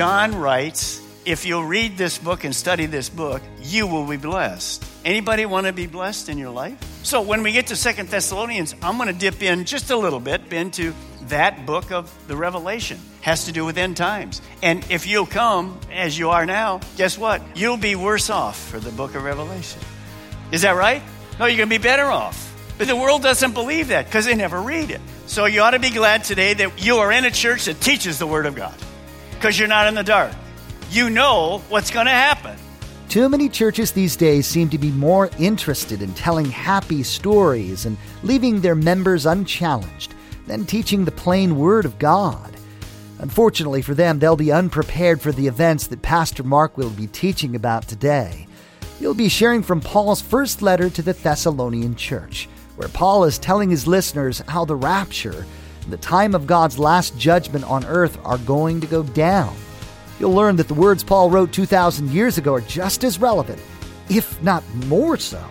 John writes, if you'll read this book and study this book, you will be blessed. Anybody want to be blessed in your life? So when we get to Second Thessalonians, I'm going to dip in just a little bit into that book of the Revelation. Has to do with end times. And if you'll come as you are now, guess what? You'll be worse off for the book of Revelation. Is that right? No, you're going to be better off. But the world doesn't believe that because they never read it. So you ought to be glad today that you are in a church that teaches the Word of God because you're not in the dark. You know what's going to happen. Too many churches these days seem to be more interested in telling happy stories and leaving their members unchallenged than teaching the plain Word of God. Unfortunately for them, they'll be unprepared for the events that Pastor Mark will be teaching about today. He'll be sharing from Paul's first letter to the Thessalonian church, where Paul is telling his listeners how the rapture the time of God's last judgment on earth are going to go down. You'll learn that the words Paul wrote 2,000 years ago are just as relevant, if not more so,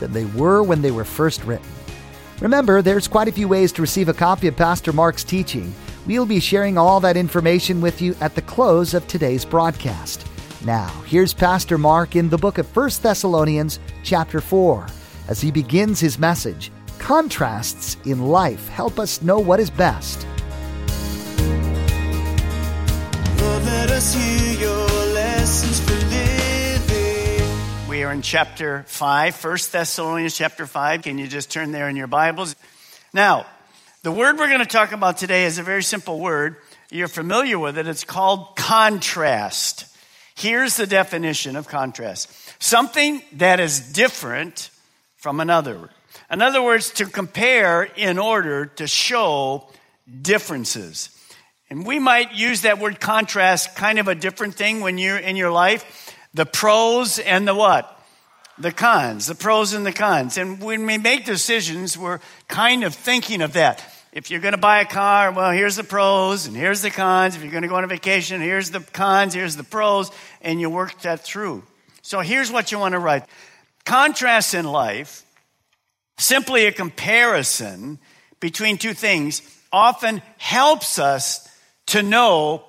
than they were when they were first written. Remember, there's quite a few ways to receive a copy of Pastor Mark's teaching. We'll be sharing all that information with you at the close of today's broadcast. Now, here's Pastor Mark in the book of 1 Thessalonians, chapter 4, as he begins his message Contrasts in life help us know what is best. Lord. We are in chapter 5, 1 Thessalonians chapter 5. Can you just turn there in your Bibles? Now, the word we're going to talk about today is a very simple word. You're familiar with it. It's called contrast. Here's the definition of contrast something that is different from another. In other words, to compare in order to show differences. And we might use that word contrast kind of a different thing when you're in your life. The pros and the what? The cons. The pros and the cons. And when we make decisions, we're kind of thinking of that. If you're going to buy a car, well, here's the pros and here's the cons. If you're going to go on a vacation, here's the cons, here's the pros, and you work that through. So here's what you want to write. Contrast in life, simply a comparison between two things, often helps us to know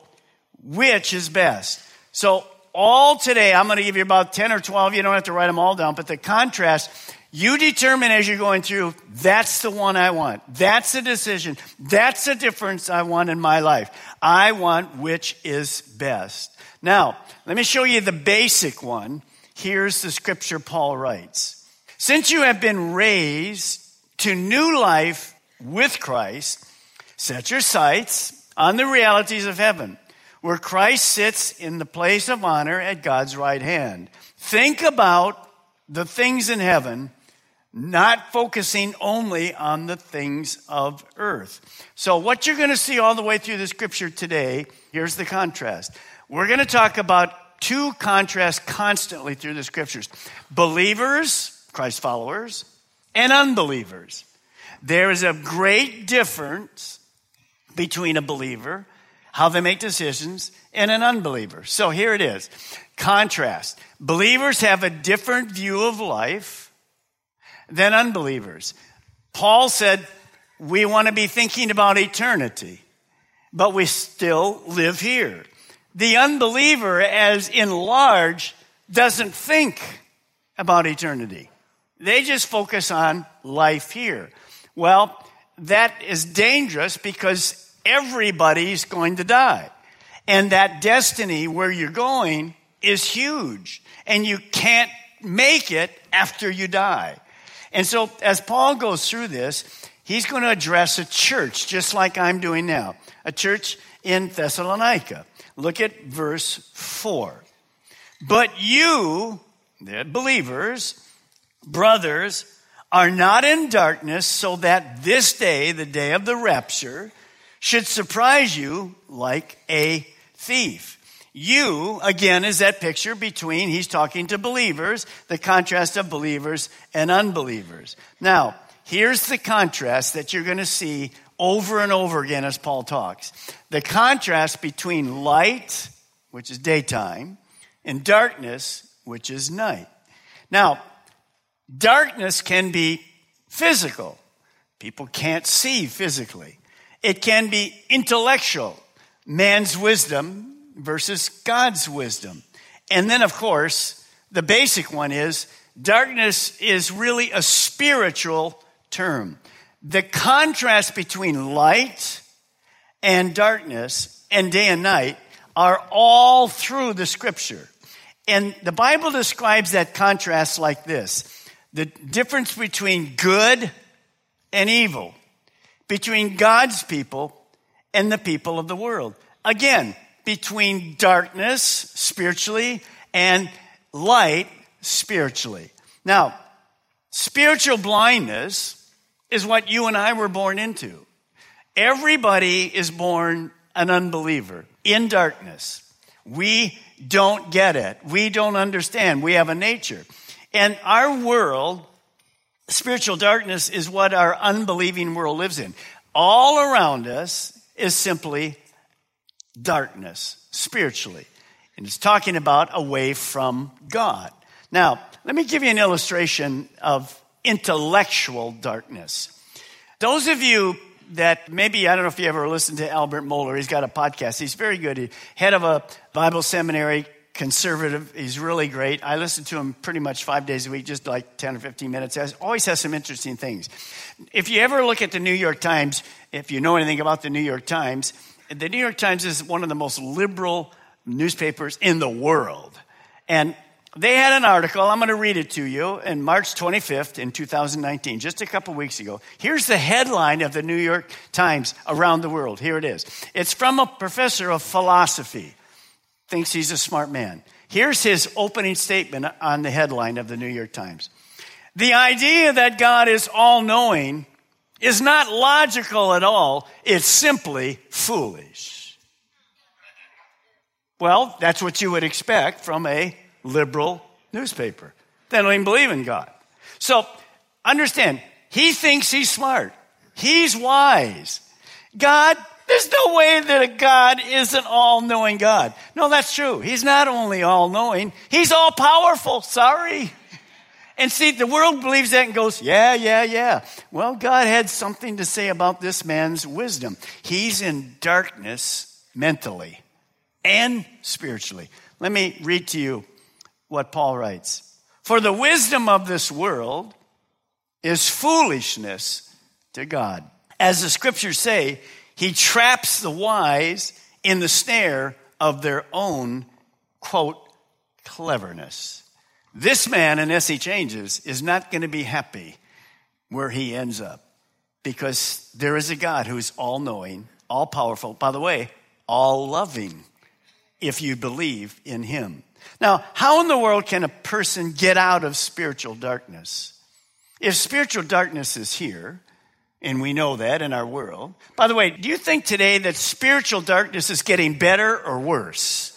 which is best. So all today, I'm going to give you about 10 or 12. You don't have to write them all down, but the contrast, you determine as you're going through, that's the one I want. That's the decision. That's the difference I want in my life. I want which is best. Now, let me show you the basic one. Here's the scripture Paul writes. Since you have been raised to new life with Christ, set your sights on the realities of heaven, where Christ sits in the place of honor at God's right hand. Think about the things in heaven, not focusing only on the things of earth. So, what you're going to see all the way through the scripture today, here's the contrast. We're going to talk about two contrasts constantly through the scriptures believers, Christ followers, and unbelievers. There is a great difference between a believer, how they make decisions, and an unbeliever. So here it is contrast. Believers have a different view of life than unbelievers. Paul said, We want to be thinking about eternity, but we still live here. The unbeliever, as in large, doesn't think about eternity. They just focus on life here. Well, that is dangerous because everybody's going to die. And that destiny where you're going is huge. And you can't make it after you die. And so, as Paul goes through this, he's going to address a church just like I'm doing now, a church in Thessalonica. Look at verse 4. But you, the believers, brothers, are not in darkness so that this day, the day of the rapture, should surprise you like a thief. You, again, is that picture between, he's talking to believers, the contrast of believers and unbelievers. Now, here's the contrast that you're going to see over and over again as Paul talks. The contrast between light, which is daytime, and darkness, which is night. Now, darkness can be physical. People can't see physically. It can be intellectual. Man's wisdom versus God's wisdom. And then, of course, the basic one is darkness is really a spiritual term. The contrast between light and darkness and day and night are all through the scripture. And the Bible describes that contrast like this the difference between good and evil, between God's people and the people of the world. Again, between darkness spiritually and light spiritually. Now, spiritual blindness is what you and I were born into. Everybody is born an unbeliever in darkness. We don't get it. We don't understand. We have a nature. And our world, spiritual darkness, is what our unbelieving world lives in. All around us is simply darkness, spiritually. And it's talking about away from God. Now, let me give you an illustration of intellectual darkness. Those of you that maybe, I don't know if you ever listened to Albert Mohler, he's got a podcast. He's very good. He's head of a Bible seminary, conservative. He's really great. I listen to him pretty much five days a week, just like 10 or 15 minutes. He always has some interesting things. If you ever look at the New York Times, if you know anything about the New York Times, the New York Times is one of the most liberal newspapers in the world. And they had an article, I'm going to read it to you, in March 25th in 2019, just a couple weeks ago. Here's the headline of the New York Times around the world. Here it is. It's from a professor of philosophy, thinks he's a smart man. Here's his opening statement on the headline of the New York Times. The idea that God is all knowing is not logical at all, it's simply foolish. Well, that's what you would expect from a liberal newspaper. They don't even believe in God. So understand, he thinks he's smart. He's wise. God, there's no way that a God is an all knowing God. No, that's true. He's not only all knowing, he's all powerful. Sorry. And see, the world believes that and goes, yeah, yeah, yeah. Well, God had something to say about this man's wisdom. He's in darkness mentally and spiritually. Let me read to you what Paul writes. For the wisdom of this world is foolishness to God. As the scriptures say, he traps the wise in the snare of their own, quote, cleverness. This man, unless he changes, is not going to be happy where he ends up because there is a God who is all knowing, all powerful, by the way, all loving if you believe in him. Now, how in the world can a person get out of spiritual darkness? If spiritual darkness is here, and we know that in our world. By the way, do you think today that spiritual darkness is getting better or worse?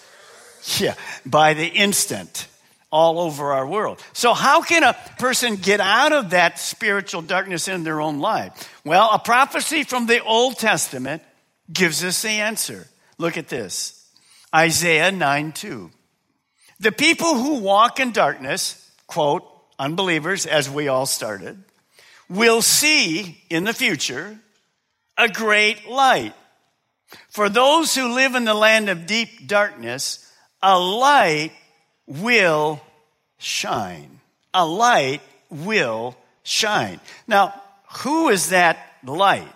Yeah, by the instant all over our world. So, how can a person get out of that spiritual darkness in their own life? Well, a prophecy from the Old Testament gives us the answer. Look at this Isaiah 9 2. The people who walk in darkness, quote, unbelievers, as we all started, will see in the future a great light. For those who live in the land of deep darkness, a light will shine. A light will shine. Now, who is that light?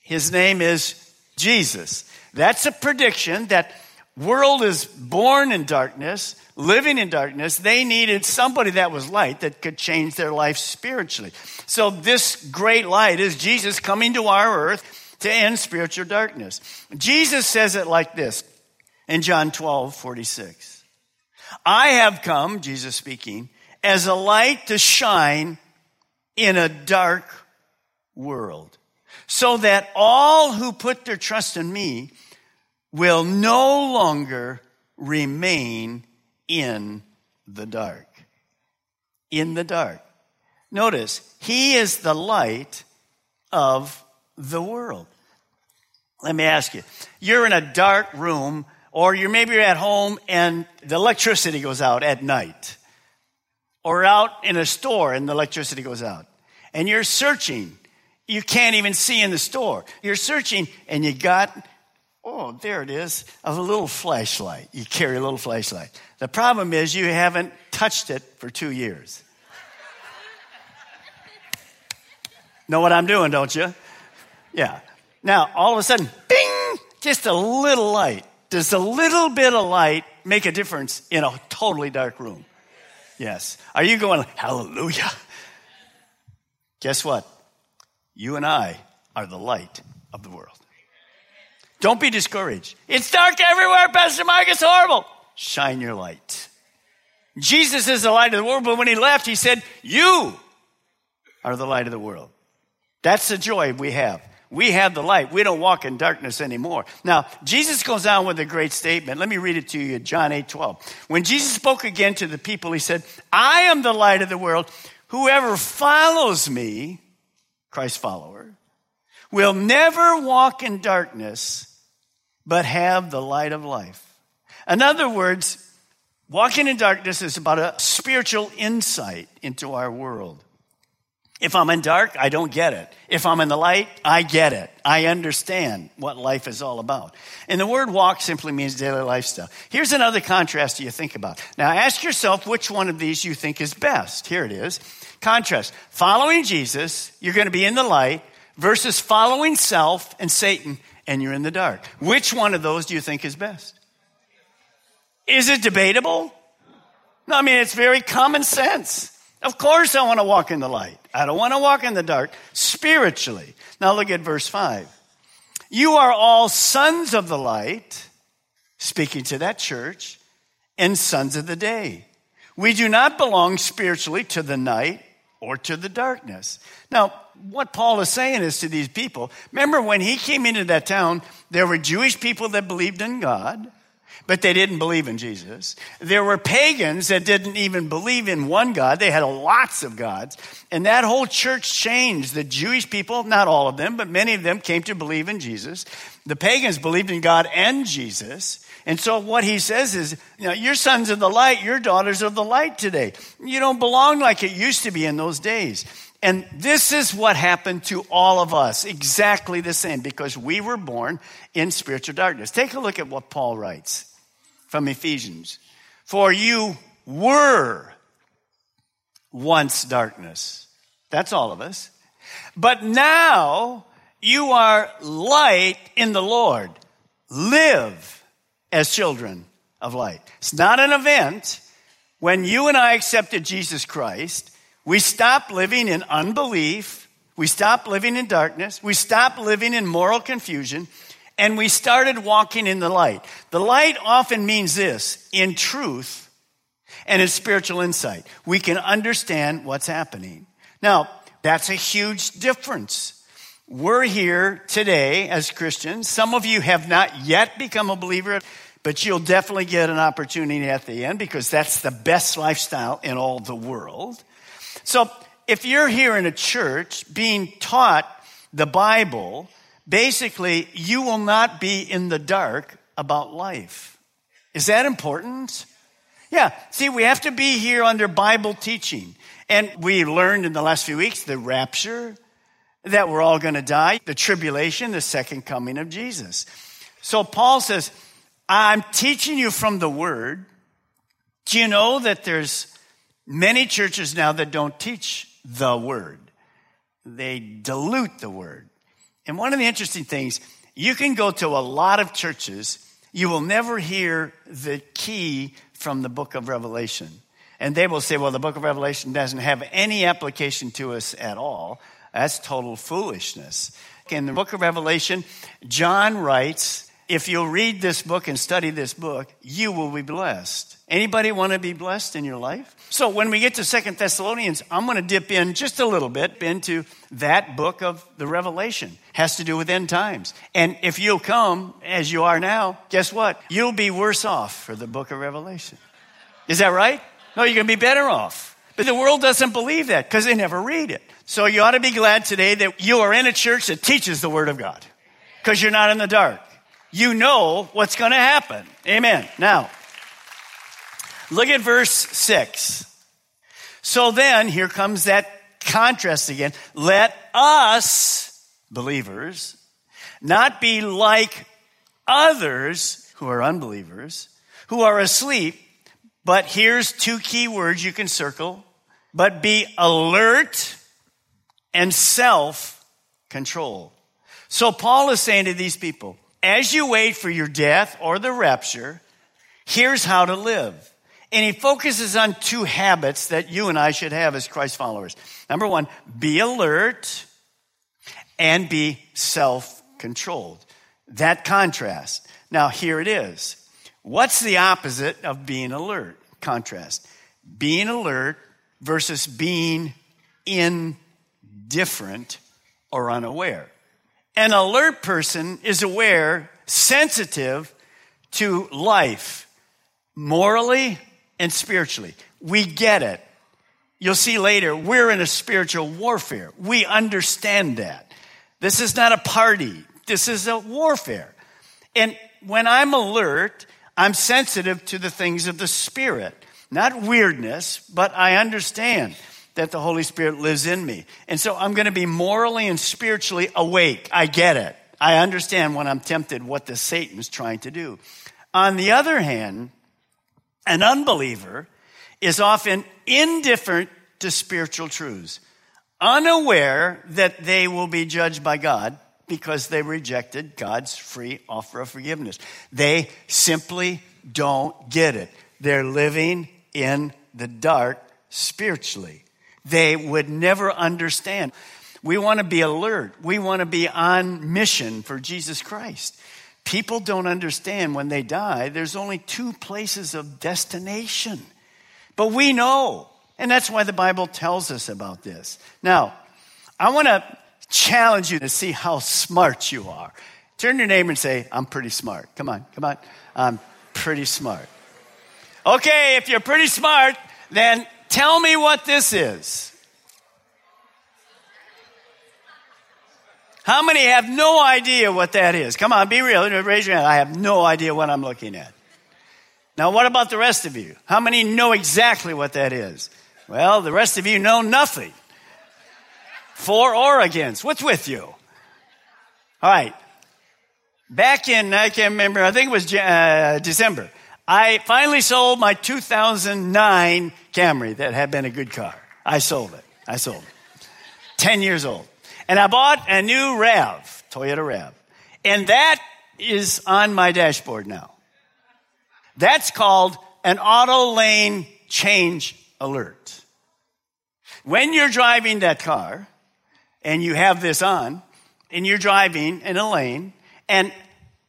His name is Jesus. That's a prediction that world is born in darkness, living in darkness. They needed somebody that was light that could change their life spiritually. So this great light is Jesus coming to our earth to end spiritual darkness. Jesus says it like this. in John 12, 46. I have come, Jesus speaking, as a light to shine in a dark world, so that all who put their trust in me will no longer remain in the dark. In the dark. Notice, he is the light of the world. Let me ask you, you're in a dark room or you're maybe you're at home and the electricity goes out at night. Or out in a store and the electricity goes out. And you're searching. You can't even see in the store. You're searching and you got, oh, there it is, of a little flashlight. You carry a little flashlight. The problem is you haven't touched it for two years. know what I'm doing, don't you? Yeah. Now, all of a sudden, bing, just a little light. Does a little bit of light make a difference in a totally dark room? Yes. Are you going, hallelujah? Guess what? You and I are the light of the world. Don't be discouraged. It's dark everywhere, Pastor Mark. It's horrible. Shine your light. Jesus is the light of the world, but when he left, he said, You are the light of the world. That's the joy we have. We have the light. We don't walk in darkness anymore. Now, Jesus goes on with a great statement. Let me read it to you, John 8 12. When Jesus spoke again to the people, he said, I am the light of the world. Whoever follows me, Christ follower, will never walk in darkness, but have the light of life. In other words, walking in darkness is about a spiritual insight into our world. If I'm in dark, I don't get it. If I'm in the light, I get it. I understand what life is all about. And the word walk simply means daily lifestyle. Here's another contrast you think about. Now ask yourself which one of these you think is best. Here it is. Contrast. Following Jesus, you're going to be in the light versus following self and Satan and you're in the dark. Which one of those do you think is best? Is it debatable? No, I mean, it's very common sense. Of course, I want to walk in the light. I don't want to walk in the dark spiritually. Now, look at verse 5. You are all sons of the light, speaking to that church, and sons of the day. We do not belong spiritually to the night or to the darkness. Now, what Paul is saying is to these people remember when he came into that town, there were Jewish people that believed in God but they didn't believe in Jesus. There were pagans that didn't even believe in one God. They had lots of gods. And that whole church changed. The Jewish people, not all of them, but many of them came to believe in Jesus. The pagans believed in God and Jesus. And so what he says is, you know, you're sons of the light, you're daughters of the light today. You don't belong like it used to be in those days. And this is what happened to all of us, exactly the same, because we were born in spiritual darkness. Take a look at what Paul writes from Ephesians. For you were once darkness. That's all of us. But now you are light in the Lord. Live as children of light. It's not an event. When you and I accepted Jesus Christ, we stopped living in unbelief. We stopped living in darkness. We stopped living in moral confusion and we started walking in the light. The light often means this in truth and in spiritual insight. We can understand what's happening. Now, that's a huge difference. We're here today as Christians. Some of you have not yet become a believer, but you'll definitely get an opportunity at the end because that's the best lifestyle in all the world. So if you're here in a church being taught the Bible, basically, you will not be in the dark about life. Is that important? Yeah. See, we have to be here under Bible teaching. And we learned in the last few weeks the rapture, that we're all going to die, the tribulation, the second coming of Jesus. So Paul says, I'm teaching you from the word. Do you know that there's many churches now that don't teach the word? They dilute the word. And one of the interesting things, you can go to a lot of churches, you will never hear the key from the book of Revelation. And they will say, well, the book of Revelation doesn't have any application to us at all. That's total foolishness. In the book of Revelation, John writes if you'll read this book and study this book, you will be blessed. Anybody want to be blessed in your life? So when we get to Second Thessalonians, I'm going to dip in just a little bit into that book of the Revelation. Has to do with end times. And if you'll come as you are now, guess what? You'll be worse off for the book of Revelation. Is that right? No, you're going to be better off. But the world doesn't believe that because they never read it. So you ought to be glad today that you are in a church that teaches the Word of God because you're not in the dark. You know what's going to happen. Amen. Now, look at verse 6. So then, here comes that contrast again. Let us, believers, not be like others who are unbelievers, who are asleep. But here's two key words you can circle. But be alert and self control. So Paul is saying to these people, as you wait for your death or the rapture, here's how to live. And he focuses on two habits that you and I should have as Christ followers. Number one, be alert and be self controlled. That contrast. Now, here it is. What's the opposite of being alert? Contrast. Being alert versus being indifferent or unaware. An alert person is aware, sensitive to life, morally and spiritually. We get it. You'll see later, we're in a spiritual warfare. We understand that. This is not a party, this is a warfare. And when I'm alert, I'm sensitive to the things of the Spirit. Not weirdness, but I understand that the Holy Spirit lives in me. And so I'm going to be morally and spiritually awake. I get it. I understand when I'm tempted what the Satan's trying to do. On the other hand, an unbeliever is often indifferent to spiritual truths, unaware that they will be judged by God because they rejected God's free offer of forgiveness. They simply don't get it. They're living in the dark spiritually they would never understand. We want to be alert. We want to be on mission for Jesus Christ. People don't understand when they die, there's only two places of destination. But we know. And that's why the Bible tells us about this. Now, I want to challenge you to see how smart you are. Turn your neighbor and say, I'm pretty smart. Come on, come on. I'm pretty smart. Okay, if you're pretty smart, then Tell me what this is. How many have no idea what that is? Come on, be real. Raise your hand. I have no idea what I'm looking at. Now, what about the rest of you? How many know exactly what that is? Well, the rest of you know nothing. For or against? What's with you? All right. Back in, I can't remember, I think it was uh, December. I finally sold my 2009 Camry that had been a good car. I sold it. I sold it. 10 years old. And I bought a new RAV, Toyota RAV. And that is on my dashboard now. That's called an auto lane change alert. When you're driving that car and you have this on and you're driving in a lane and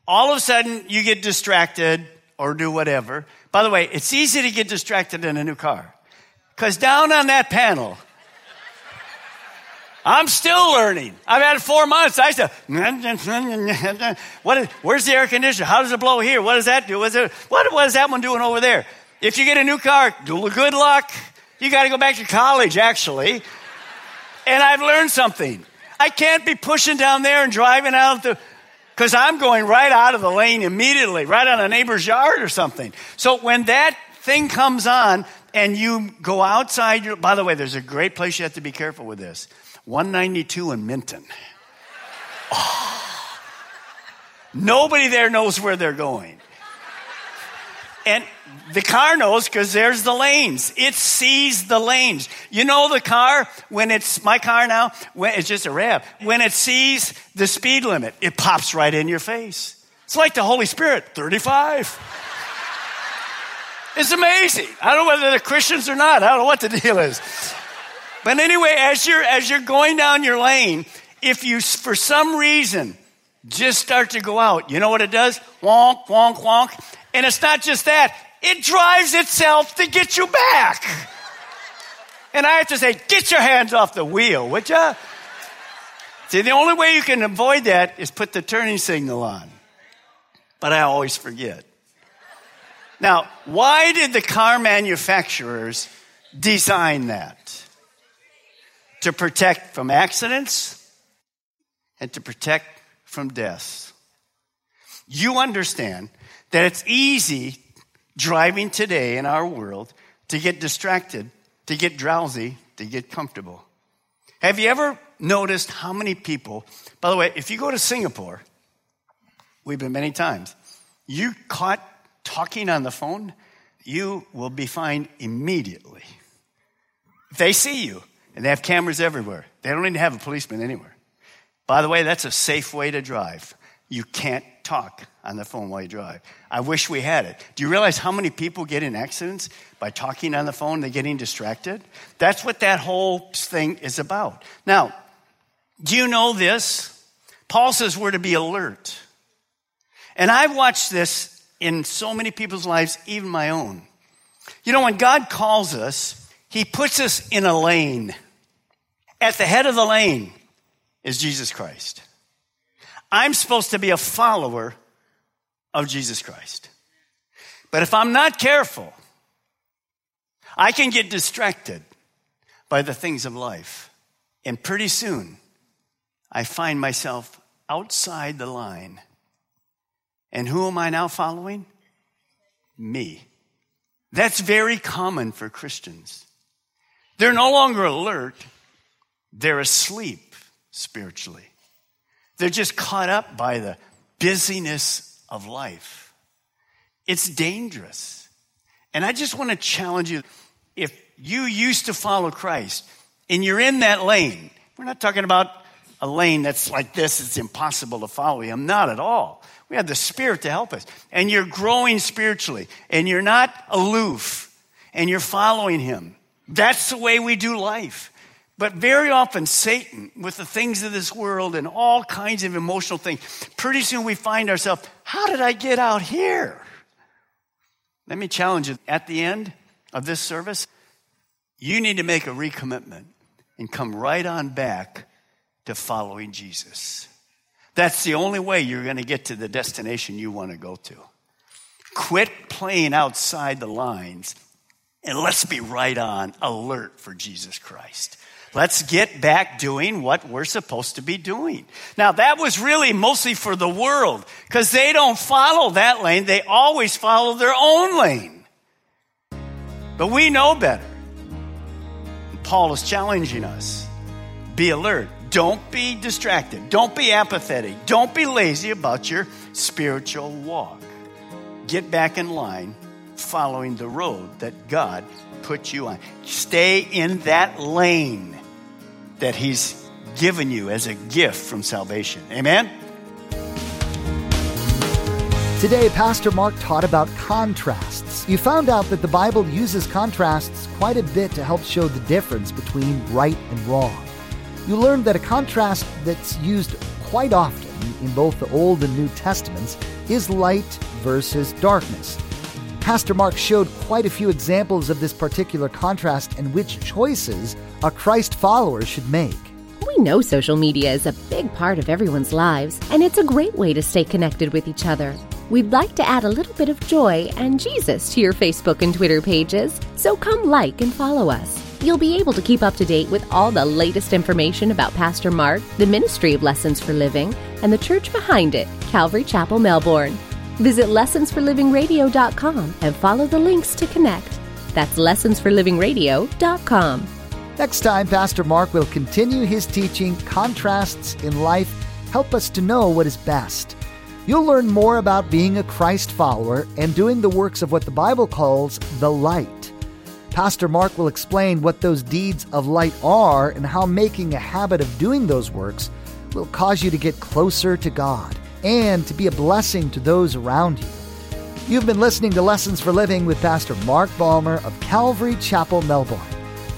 all of a sudden you get distracted or do whatever. By the way, it's easy to get distracted in a new car because down on that panel, I'm still learning. I've had four months. I said, what is, where's the air conditioner? How does it blow here? What does that do? What's it, what, what is that one doing over there? If you get a new car, good luck. You got to go back to college, actually. And I've learned something. I can't be pushing down there and driving out the because I'm going right out of the lane immediately, right on a neighbor's yard or something. So when that thing comes on and you go outside your, by the way, there's a great place you have to be careful with this 192 in Minton. Oh. Nobody there knows where they're going. And the car knows because there's the lanes. It sees the lanes. You know the car, when it's my car now, when it's just a RAV. When it sees the speed limit, it pops right in your face. It's like the Holy Spirit, 35. it's amazing. I don't know whether they're Christians or not. I don't know what the deal is. But anyway, as you're, as you're going down your lane, if you, for some reason, just start to go out. You know what it does? Wonk, wonk, wonk. And it's not just that, it drives itself to get you back. And I have to say, get your hands off the wheel, would you? See, the only way you can avoid that is put the turning signal on. But I always forget. Now, why did the car manufacturers design that? To protect from accidents and to protect from deaths. You understand that it's easy driving today in our world to get distracted, to get drowsy, to get comfortable. Have you ever noticed how many people, by the way, if you go to Singapore, we've been many times, you caught talking on the phone, you will be fined immediately. They see you, and they have cameras everywhere, they don't even have a policeman anywhere. By the way, that's a safe way to drive. You can't talk on the phone while you drive. I wish we had it. Do you realize how many people get in accidents by talking on the phone? They're getting distracted. That's what that whole thing is about. Now, do you know this? Paul says we're to be alert. And I've watched this in so many people's lives, even my own. You know, when God calls us, He puts us in a lane. At the head of the lane is Jesus Christ. I'm supposed to be a follower of Jesus Christ. But if I'm not careful, I can get distracted by the things of life. And pretty soon, I find myself outside the line and who am I now following? Me. That's very common for Christians. They're no longer alert, they're asleep spiritually. They're just caught up by the busyness of life. It's dangerous. And I just want to challenge you if you used to follow Christ and you're in that lane, we're not talking about a lane that's like this, it's impossible to follow him. Not at all. We have the Spirit to help us. And you're growing spiritually, and you're not aloof, and you're following Him. That's the way we do life. But very often, Satan, with the things of this world and all kinds of emotional things, pretty soon we find ourselves, how did I get out here? Let me challenge you at the end of this service, you need to make a recommitment and come right on back to following Jesus. That's the only way you're going to get to the destination you want to go to. Quit playing outside the lines and let's be right on alert for Jesus Christ. Let's get back doing what we're supposed to be doing. Now, that was really mostly for the world because they don't follow that lane. They always follow their own lane. But we know better. Paul is challenging us be alert. Don't be distracted. Don't be apathetic. Don't be lazy about your spiritual walk. Get back in line following the road that God put you on. Stay in that lane that He's given you as a gift from salvation. Amen? Today, Pastor Mark taught about contrasts. You found out that the Bible uses contrasts quite a bit to help show the difference between right and wrong you learned that a contrast that's used quite often in both the Old and New Testaments is light versus darkness. Pastor Mark showed quite a few examples of this particular contrast and which choices a Christ follower should make. We know social media is a big part of everyone's lives, and it's a great way to stay connected with each other. We'd like to add a little bit of joy and Jesus to your Facebook and Twitter pages, so come like and follow us. You'll be able to keep up to date with all the latest information about Pastor Mark, the Ministry of Lessons for Living, and the church behind it, Calvary Chapel, Melbourne. Visit lessonsforlivingradio.com and follow the links to connect. That's lessonsforlivingradio.com. Next time, Pastor Mark will continue his teaching Contrasts in Life help us to know what is best. You'll learn more about being a Christ follower and doing the works of what the Bible calls the light. Pastor Mark will explain what those deeds of light are and how making a habit of doing those works will cause you to get closer to God and to be a blessing to those around you. You've been listening to Lessons for Living with Pastor Mark Balmer of Calvary Chapel, Melbourne.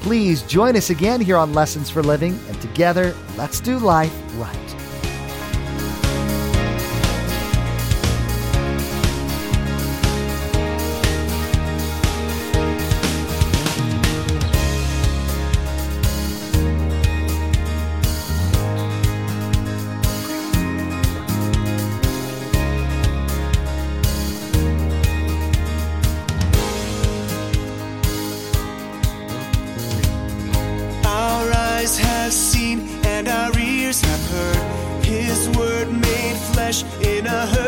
Please join us again here on Lessons for Living, and together, let's do life right. In a hurting